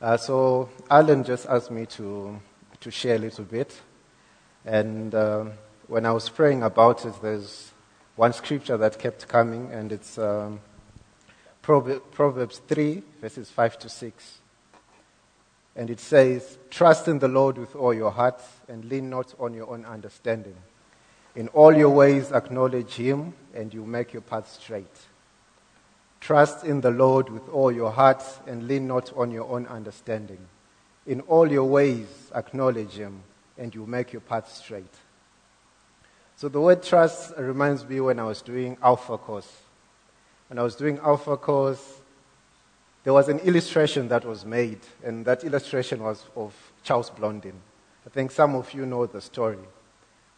Uh, so Alan just asked me to, to share a little bit. And um, when I was praying about it, there's one scripture that kept coming, and it's um, Proverbs 3, verses 5 to 6. And it says, Trust in the Lord with all your heart and lean not on your own understanding. In all your ways acknowledge him, and you make your path straight. Trust in the Lord with all your heart and lean not on your own understanding. In all your ways acknowledge him, and you make your path straight. So the word trust reminds me when I was doing Alpha course. When I was doing Alpha course, there was an illustration that was made, and that illustration was of Charles Blondin. I think some of you know the story,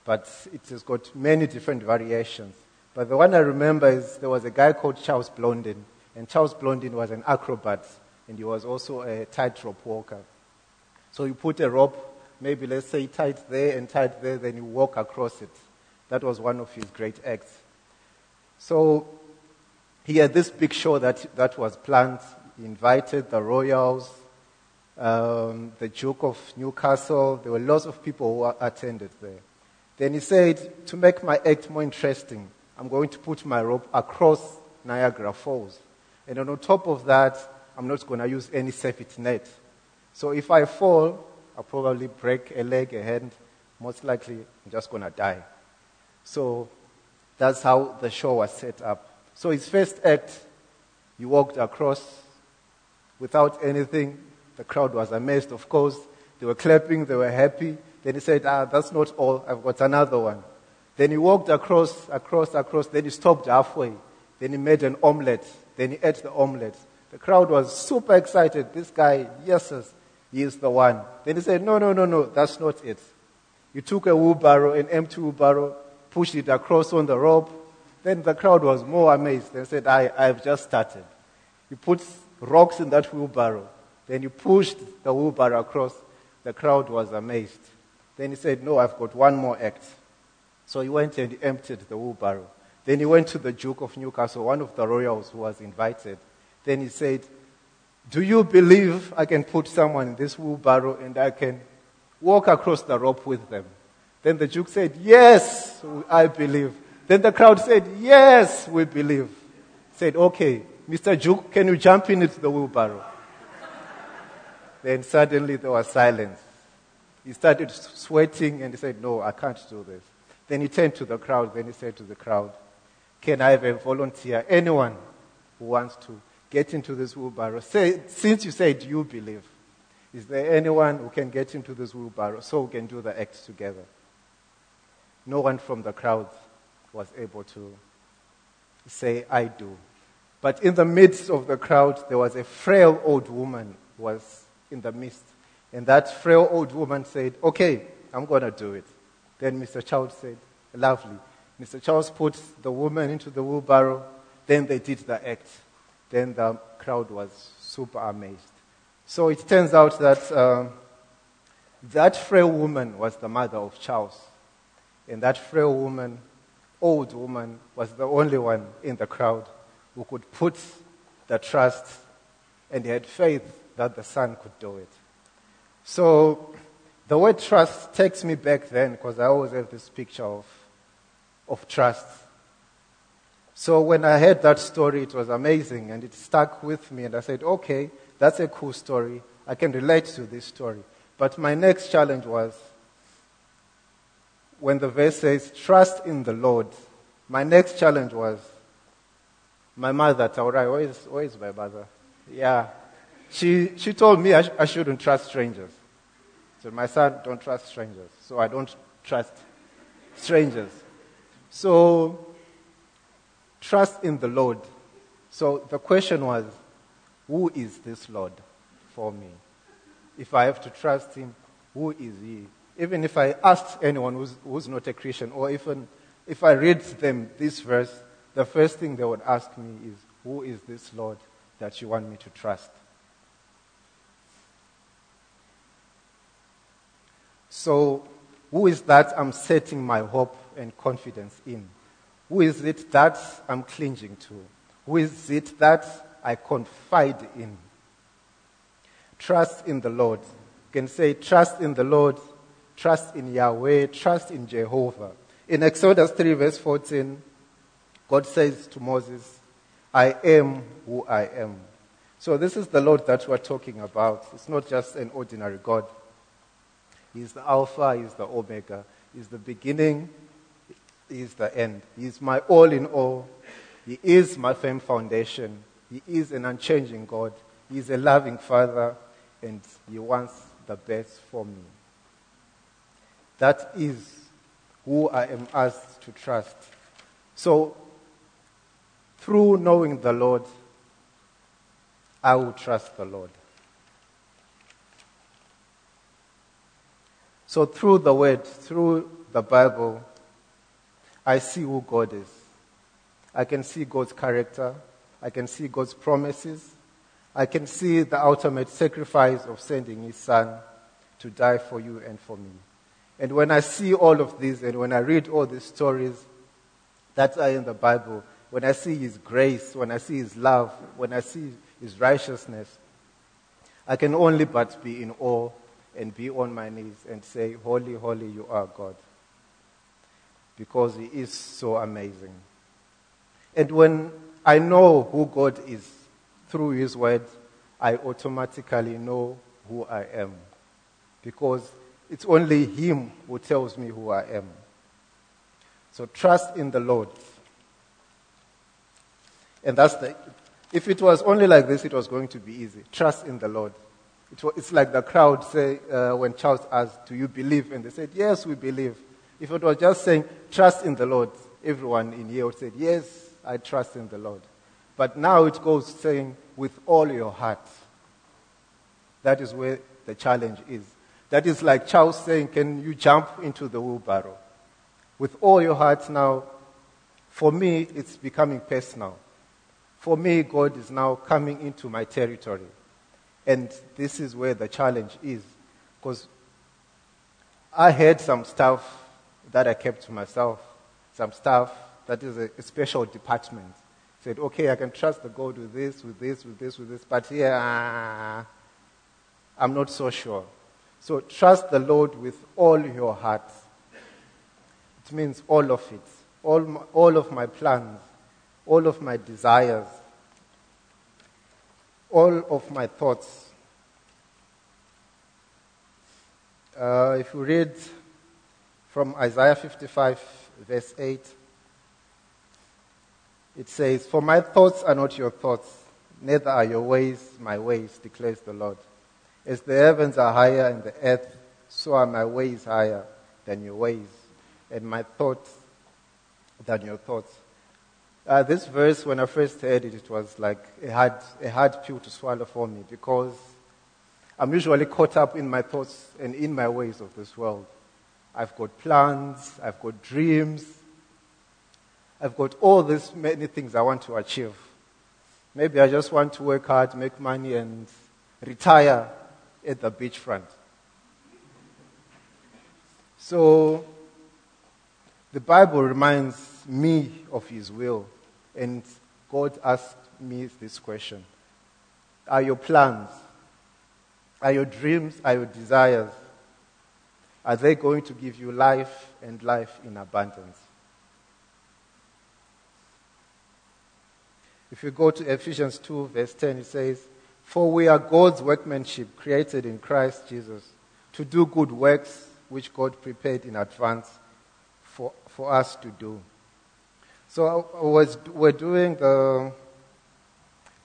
but it has got many different variations. But the one I remember is there was a guy called Charles Blondin, and Charles Blondin was an acrobat, and he was also a tightrope walker. So you put a rope, maybe let's say tight there and tight there, then you walk across it. That was one of his great acts. So he had this big show that, that was planned he invited the royals, um, the Duke of Newcastle. There were lots of people who attended there. Then he said, to make my act more interesting, I'm going to put my rope across Niagara Falls. And on top of that, I'm not going to use any safety net. So if I fall, I'll probably break a leg, a hand. Most likely, I'm just going to die. So that's how the show was set up. So his first act, he walked across without anything. The crowd was amazed, of course. They were clapping, they were happy. Then he said, Ah, that's not all. I've got another one. Then he walked across, across, across. Then he stopped halfway. Then he made an omelette. Then he ate the omelette. The crowd was super excited. This guy, yes, he is the one. Then he said, No, no, no, no, that's not it. He took a wheelbarrow, an empty wheelbarrow, pushed it across on the rope. Then the crowd was more amazed. They said, I, I've just started. He put rocks in that wheelbarrow. Then he pushed the wheelbarrow across. The crowd was amazed. Then he said, No, I've got one more act. So he went and emptied the wheelbarrow. Then he went to the Duke of Newcastle, one of the royals who was invited. Then he said, Do you believe I can put someone in this wheelbarrow and I can walk across the rope with them? Then the Duke said, Yes, I believe. Then the crowd said, Yes, we believe. Said, Okay, Mr. Duke, can you jump in into the wheelbarrow? then suddenly there was silence. He started sweating and he said, No, I can't do this. Then he turned to the crowd. Then he said to the crowd, Can I have a volunteer? Anyone who wants to get into this wheelbarrow? Say, since you said you believe, is there anyone who can get into this wheelbarrow so we can do the act together? No one from the crowd was able to say, I do. But in the midst of the crowd, there was a frail old woman who was in the midst. And that frail old woman said, Okay, I'm going to do it. Then Mr. Charles said, Lovely. Mr. Charles put the woman into the wheelbarrow. Then they did the act. Then the crowd was super amazed. So it turns out that uh, that frail woman was the mother of Charles. And that frail woman, old woman, was the only one in the crowd who could put the trust and had faith that the Son could do it. So the word trust takes me back then because I always have this picture of, of trust. So when I heard that story, it was amazing and it stuck with me. And I said, okay, that's a cool story. I can relate to this story. But my next challenge was when the verse says, trust in the Lord. My next challenge was, my mother, Taurai, where is, where is my mother? Yeah. She, she told me I, sh- I shouldn't trust strangers. So my son, don't trust strangers. So I don't trust strangers. So trust in the Lord. So the question was, who is this Lord for me? If I have to trust him, who is he? Even if I asked anyone who's, who's not a Christian, or even if I read them this verse, the first thing they would ask me is, Who is this Lord that you want me to trust? So, who is that I'm setting my hope and confidence in? Who is it that I'm clinging to? Who is it that I confide in? Trust in the Lord. You can say, trust in the Lord, trust in Yahweh, trust in Jehovah. In Exodus 3, verse 14, God says to Moses, I am who I am. So this is the Lord that we're talking about. It's not just an ordinary God. He's the Alpha, He's the Omega, He's the beginning, He's the end. He's my all in all. He is my firm foundation. He is an unchanging God. He is a loving Father, and He wants the best for me. That is who I am asked to trust. So, through knowing the Lord, I will trust the Lord. So, through the Word, through the Bible, I see who God is. I can see God's character. I can see God's promises. I can see the ultimate sacrifice of sending His Son to die for you and for me. And when I see all of these and when I read all these stories that are in the Bible, when I see His grace, when I see His love, when I see His righteousness, I can only but be in awe and be on my knees and say, Holy, holy, you are God. Because He is so amazing. And when I know who God is through His Word, I automatically know who I am. Because it's only Him who tells me who I am. So trust in the Lord. And that's the, if it was only like this, it was going to be easy. Trust in the Lord. It it's like the crowd say, uh, when Charles asked, do you believe? And they said, yes, we believe. If it was just saying, trust in the Lord, everyone in here would say, yes, I trust in the Lord. But now it goes saying, with all your heart. That is where the challenge is. That is like Charles saying, Can you jump into the wheelbarrow? With all your heart now, for me, it's becoming personal. For me, God is now coming into my territory. And this is where the challenge is. Because I had some stuff that I kept to myself, some stuff that is a, special department. Said, okay, I can trust the God with this, with this, with this, with this, but here, I'm not so sure. So trust the Lord with all your heart. It means all of it. All, my, all of my plans, all of my desires, all of my thoughts. Uh, if you read from Isaiah 55, verse 8, it says, For my thoughts are not your thoughts, neither are your ways my ways, declares the Lord. As the heavens are higher and the earth, so are my ways higher than your ways, and my thoughts than your thoughts. Uh, this verse, when I first heard it, it was like a hard, a hard pill to swallow for me because I'm usually caught up in my thoughts and in my ways of this world. I've got plans, I've got dreams, I've got all these many things I want to achieve. Maybe I just want to work hard, make money, and retire at the beachfront. So, the Bible reminds me of His will, and God asked me this question Are your plans, are your dreams, are your desires, are they going to give you life and life in abundance? If you go to Ephesians 2, verse 10, it says, for we are God's workmanship, created in Christ Jesus, to do good works which God prepared in advance for, for us to do. So I was, we're doing the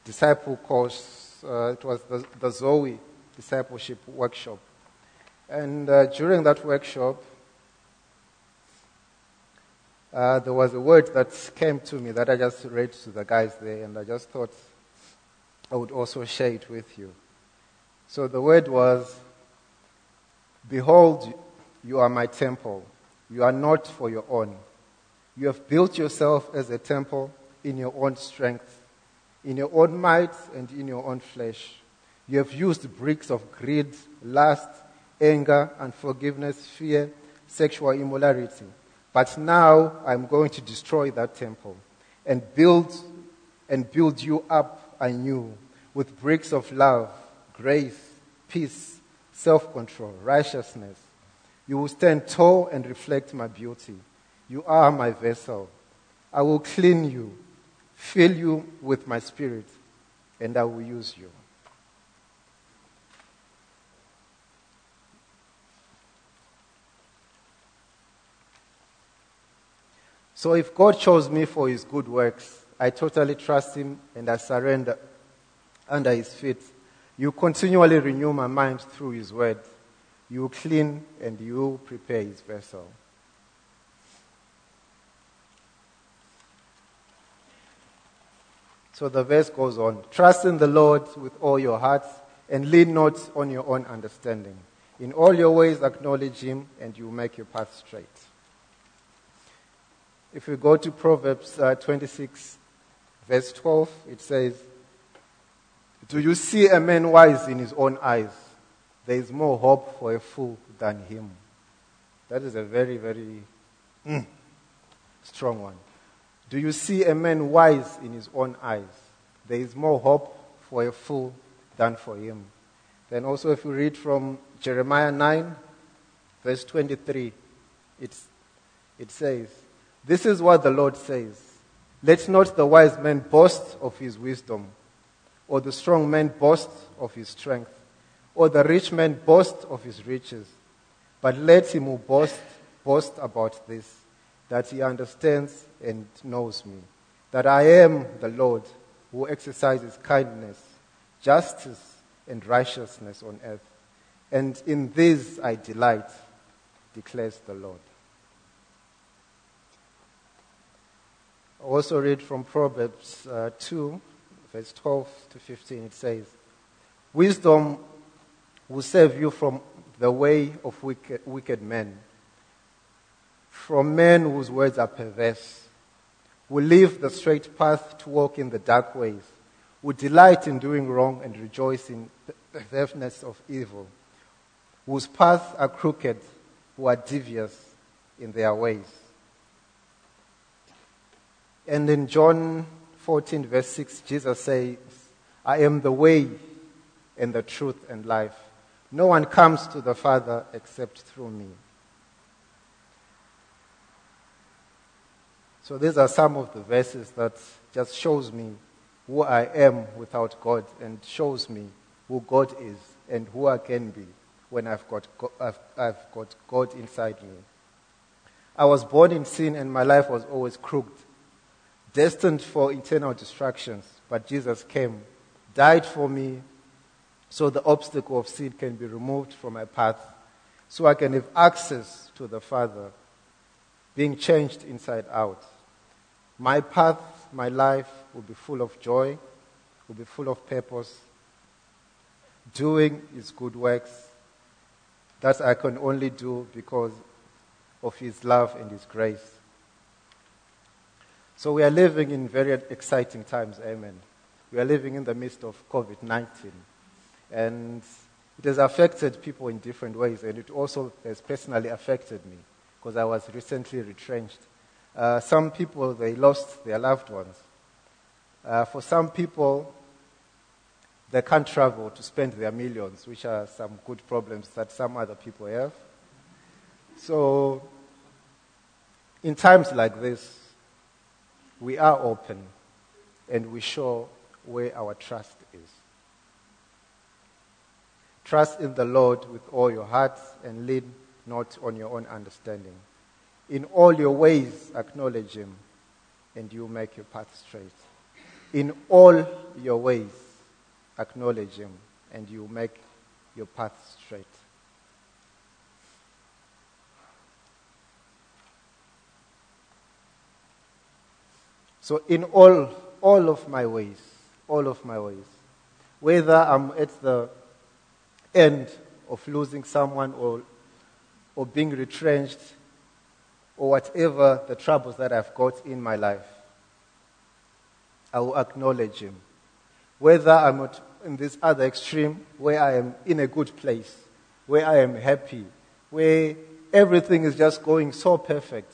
disciple course. Uh, it was the, the Zoe discipleship workshop. And uh, during that workshop, uh, there was a word that came to me that I just read to the guys there, and I just thought I would also share it with you. So the word was, Behold, you are my temple. You are not for your own. You have built yourself as a temple in your own strength, in your own might, and in your own flesh. You have used bricks of greed, lust, anger, unforgiveness, fear, sexual immorality. But now I'm going to destroy that temple and build and build you up anew with bricks of love, grace, peace, self control, righteousness. You will stand tall and reflect my beauty. You are my vessel. I will clean you, fill you with my spirit, and I will use you. So if God chose me for his good works, I totally trust him and I surrender under his feet. You continually renew my mind through his word. You clean and you prepare his vessel. So the verse goes on Trust in the Lord with all your heart and lean not on your own understanding. In all your ways, acknowledge him, and you will make your path straight. If we go to Proverbs uh, 26, verse 12, it says, Do you see a man wise in his own eyes? There is more hope for a fool than him. That is a very, very mm, strong one. Do you see a man wise in his own eyes? There is more hope for a fool than for him. Then also, if you read from Jeremiah 9, verse 23, it's, it says, This is what the Lord says Let not the wise man boast of his wisdom, or the strong man boast of his strength, or the rich man boast of his riches, but let him who boasts boast about this that he understands and knows me, that I am the Lord who exercises kindness, justice, and righteousness on earth. And in this I delight, declares the Lord. I also read from Proverbs uh, 2, verse 12 to 15. It says, Wisdom will save you from the way of wicked, wicked men from men whose words are perverse, who leave the straight path to walk in the dark ways, who delight in doing wrong and rejoice in the perverseness of evil, whose paths are crooked, who are devious in their ways. And in John 14, verse 6, Jesus says, I am the way and the truth and life. No one comes to the Father except through me. So these are some of the verses that just shows me who I am without God and shows me who God is and who I can be when I've got, I've, I've got God inside me. I was born in sin and my life was always crooked, destined for eternal distractions. But Jesus came, died for me, so the obstacle of sin can be removed from my path, so I can have access to the Father, being changed inside out. My path, my life will be full of joy, will be full of purpose, doing His good works that I can only do because of His love and His grace. So we are living in very exciting times, amen. We are living in the midst of COVID 19. And it has affected people in different ways, and it also has personally affected me because I was recently retrenched uh, some people, they lost their loved ones. Uh, for some people, they can't travel to spend their millions, which are some good problems that some other people have. So, in times like this, we are open and we show where our trust is. Trust in the Lord with all your heart and lean not on your own understanding. In all your ways, acknowledge him, and you make your path straight. In all your ways, acknowledge him, and you make your path straight. So, in all, all of my ways, all of my ways, whether I'm at the end of losing someone or, or being retrenched or whatever the troubles that I've got in my life, I will acknowledge Him. Whether I'm in this other extreme, where I am in a good place, where I am happy, where everything is just going so perfect.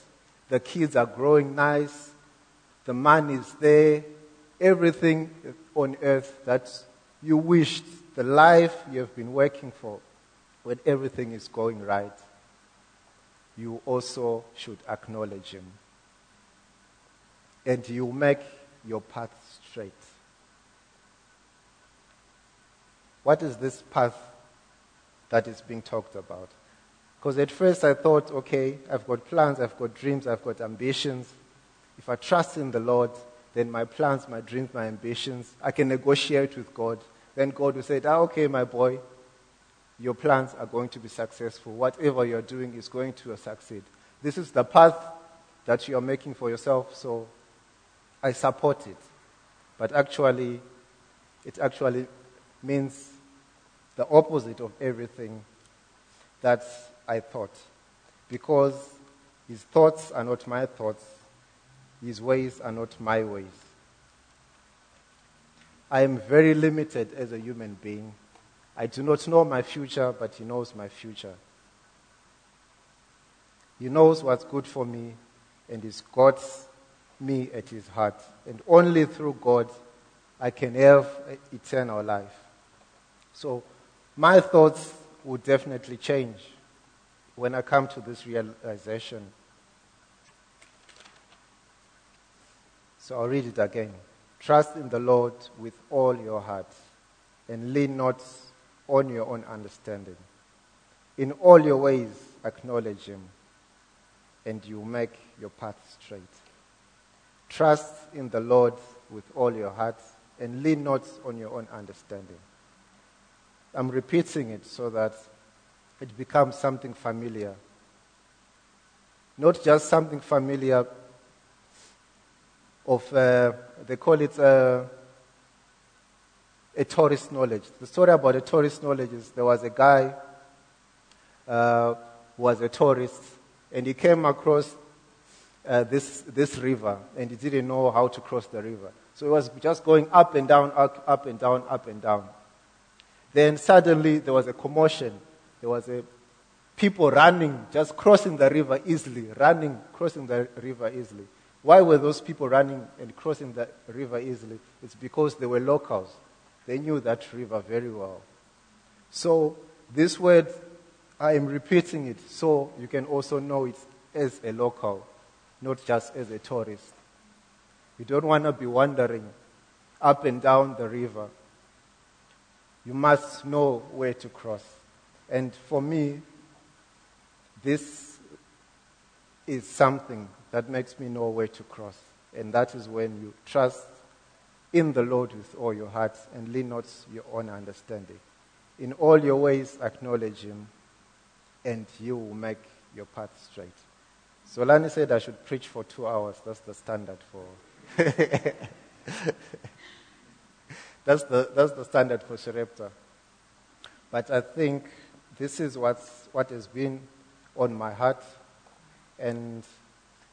The kids are growing nice, the money is there, everything on earth that you wished the life you have been working for, when everything is going right, you also should acknowledge Him. And you make your path straight. What is this path that is being talked about? Because at first I thought, okay, I've got plans, I've got dreams, I've got ambitions. If I trust in the Lord, then my plans, my dreams, my ambitions, I can negotiate with God. Then God will say, ah, okay, my boy, your plans are going to be successful. Whatever you're doing is going to succeed. This is the path that you are making for yourself, so I support it. But actually, it actually means the opposite of everything that I thought. Because his thoughts are not my thoughts, his ways are not my ways. I am very limited as a human being. I do not know my future, but he knows my future. He knows what's good for me, and he's got me at his heart. And only through God I can have eternal life. So my thoughts would definitely change when I come to this realization. So I'll read it again. Trust in the Lord with all your heart and lean not on your own understanding. In all your ways, acknowledge Him, and you make your path straight. Trust in the Lord with all your heart and lean not on your own understanding. I'm repeating it so that it becomes something familiar. Not just something familiar of, uh, they call it uh, a tourist knowledge. The story about a tourist knowledge is there was a guy uh, who was a tourist and he came across uh, this, this river and he didn't know how to cross the river. So he was just going up and down, up, up and down, up and down. Then suddenly there was a commotion. There was a people running, just crossing the river easily, running, crossing the river easily. Why were those people running and crossing the river easily? It's because they were locals. They knew that river very well. So this word, I am repeating it so you can also know it as a local, not just as a tourist. You don't want to be wandering up and down the river you must know where to cross. And for me, this is something that makes me know where to cross. And that is when you trust in the Lord with all your heart and lean not your own understanding. In all your ways, acknowledge Him, and you will make your path straight. So Lani said I should preach for two hours. That's the standard for. That's the, that's the standard for Sarepta. But I think this is what's, what has been on my heart, and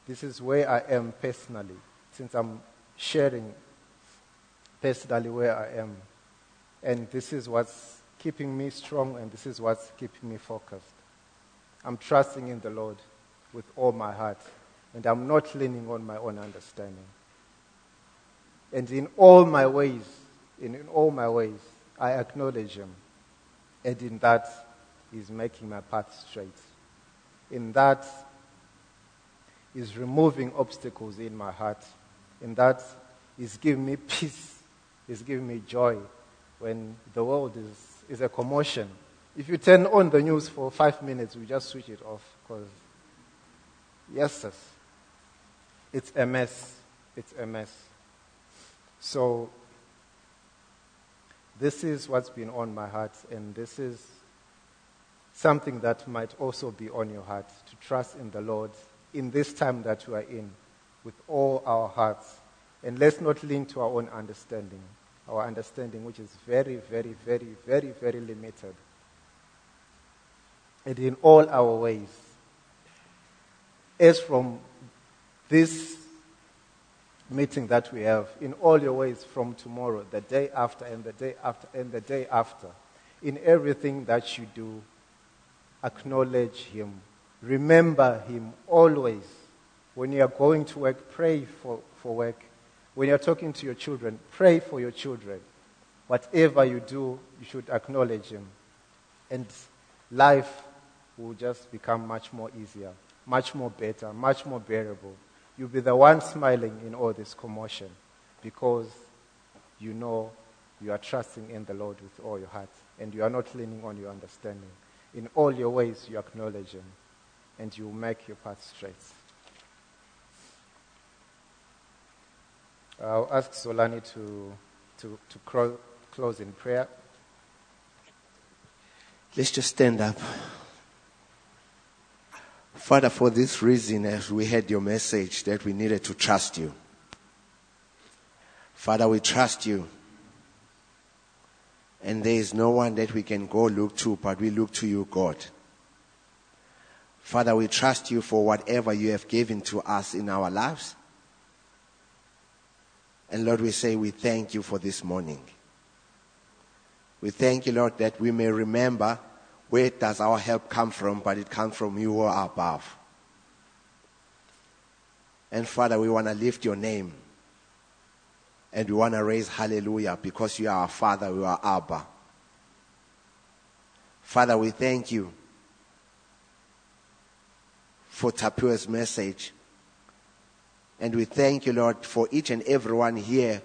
this is where I am personally, since I'm sharing personally where I am. And this is what's keeping me strong, and this is what's keeping me focused. I'm trusting in the Lord with all my heart, and I'm not leaning on my own understanding. And in all my ways, in, in all my ways, I acknowledge Him. And in that, He's making my path straight. In that, He's removing obstacles in my heart. In that, He's giving me peace. He's giving me joy when the world is, is a commotion. If you turn on the news for five minutes, we just switch it off because, yes, yes, it's a mess. It's a mess. So this is what's been on my heart, and this is something that might also be on your heart to trust in the Lord in this time that we are in with all our hearts. And let's not lean to our own understanding, our understanding, which is very, very, very, very, very limited. And in all our ways, as from this meeting that we have in all your ways from tomorrow, the day after, and the day after, and the day after. In everything that you do, acknowledge Him. Remember Him always. When you are going to work, pray for, for work. When you're talking to your children, pray for your children. whatever you do, you should acknowledge Him. And life will just become much more easier, much more better, much more bearable. You'll be the one smiling in all this commotion because you know you are trusting in the Lord with all your heart and you are not leaning on your understanding. In all your ways, you acknowledge Him and you make your path straight. I'll ask Solani to, to, to cro- close in prayer. Let's just stand up. Father, for this reason, as we heard your message, that we needed to trust you. Father, we trust you. And there is no one that we can go look to, but we look to you, God. Father, we trust you for whatever you have given to us in our lives. And Lord, we say we thank you for this morning. We thank you, Lord, that we may remember where does our help come from, but it comes from you who are above. And Father, we want to lift your name. And we want to raise hallelujah because you are our Father, you are Abba. Father, we thank you for Tapiwa's message. And we thank you, Lord, for each and everyone here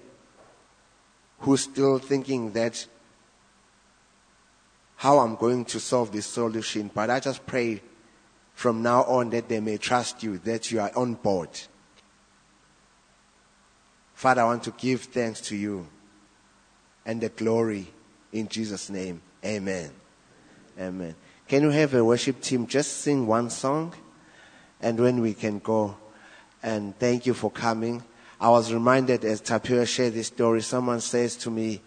who's still thinking that how I'm going to solve this solution. But I just pray from now on that they may trust you, that you are on board. Father, I want to give thanks to you and the glory in Jesus' name. Amen. Amen. Can you have a worship team just sing one song? And when we can go. And thank you for coming. I was reminded as Tapiwa shared this story, someone says to me,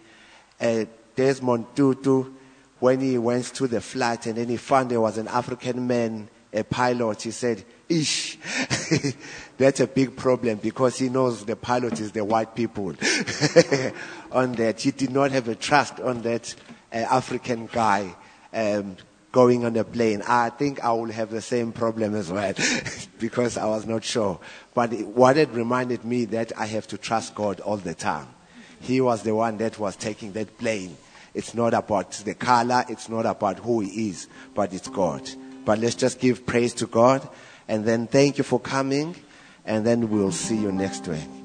uh, Desmond Tutu, when he went to the flight and then he found there was an African man, a pilot, he said, Ish, that's a big problem because he knows the pilot is the white people. on that, he did not have a trust on that uh, African guy um, going on a plane. I think I will have the same problem as well because I was not sure. But what it reminded me that I have to trust God all the time. He was the one that was taking that plane. It's not about the color, it's not about who he is, but it's God. But let's just give praise to God and then thank you for coming and then we'll see you next week.